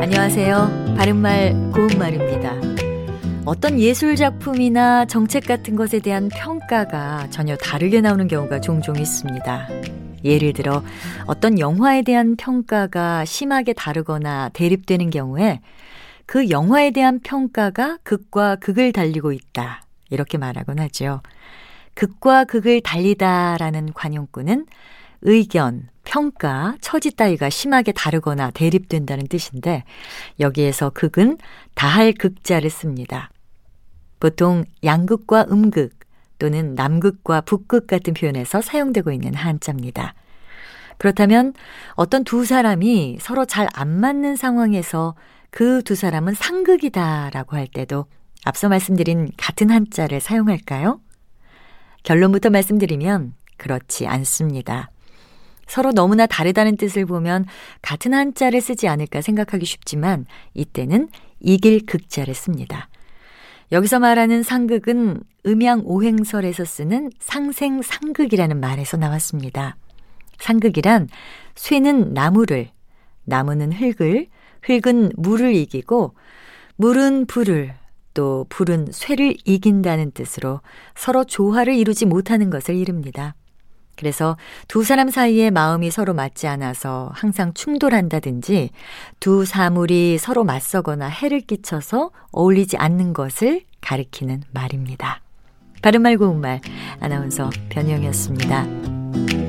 안녕하세요. 바른말 고운말입니다. 어떤 예술 작품이나 정책 같은 것에 대한 평가가 전혀 다르게 나오는 경우가 종종 있습니다. 예를 들어 어떤 영화에 대한 평가가 심하게 다르거나 대립되는 경우에 그 영화에 대한 평가가 극과 극을 달리고 있다. 이렇게 말하곤 하죠. 극과 극을 달리다라는 관용구는 의견, 평가, 처지 따위가 심하게 다르거나 대립된다는 뜻인데 여기에서 극은 다할 극자를 씁니다. 보통 양극과 음극 또는 남극과 북극 같은 표현에서 사용되고 있는 한자입니다. 그렇다면 어떤 두 사람이 서로 잘 안 맞는 상황에서 그 두 사람은 상극이다라고 할 때도 앞서 말씀드린 같은 한자를 사용할까요? 결론부터 말씀드리면 그렇지 않습니다. 서로 너무나 다르다는 뜻을 보면 같은 한자를 쓰지 않을까 생각하기 쉽지만 이때는 이길 극자를 씁니다. 여기서 말하는 상극은 음양 오행설에서 쓰는 상생 상극이라는 말에서 나왔습니다. 상극이란 쇠는 나무를, 나무는 흙을, 흙은 물을 이기고 물은 불을, 또 불은 쇠를 이긴다는 뜻으로 서로 조화를 이루지 못하는 것을 이릅니다. 그래서 두 사람 사이에 마음이 서로 맞지 않아서 항상 충돌한다든지 두 사물이 서로 맞서거나 해를 끼쳐서 어울리지 않는 것을 가리키는 말입니다. 바른말 고운말 아나운서 변희영이었습니다.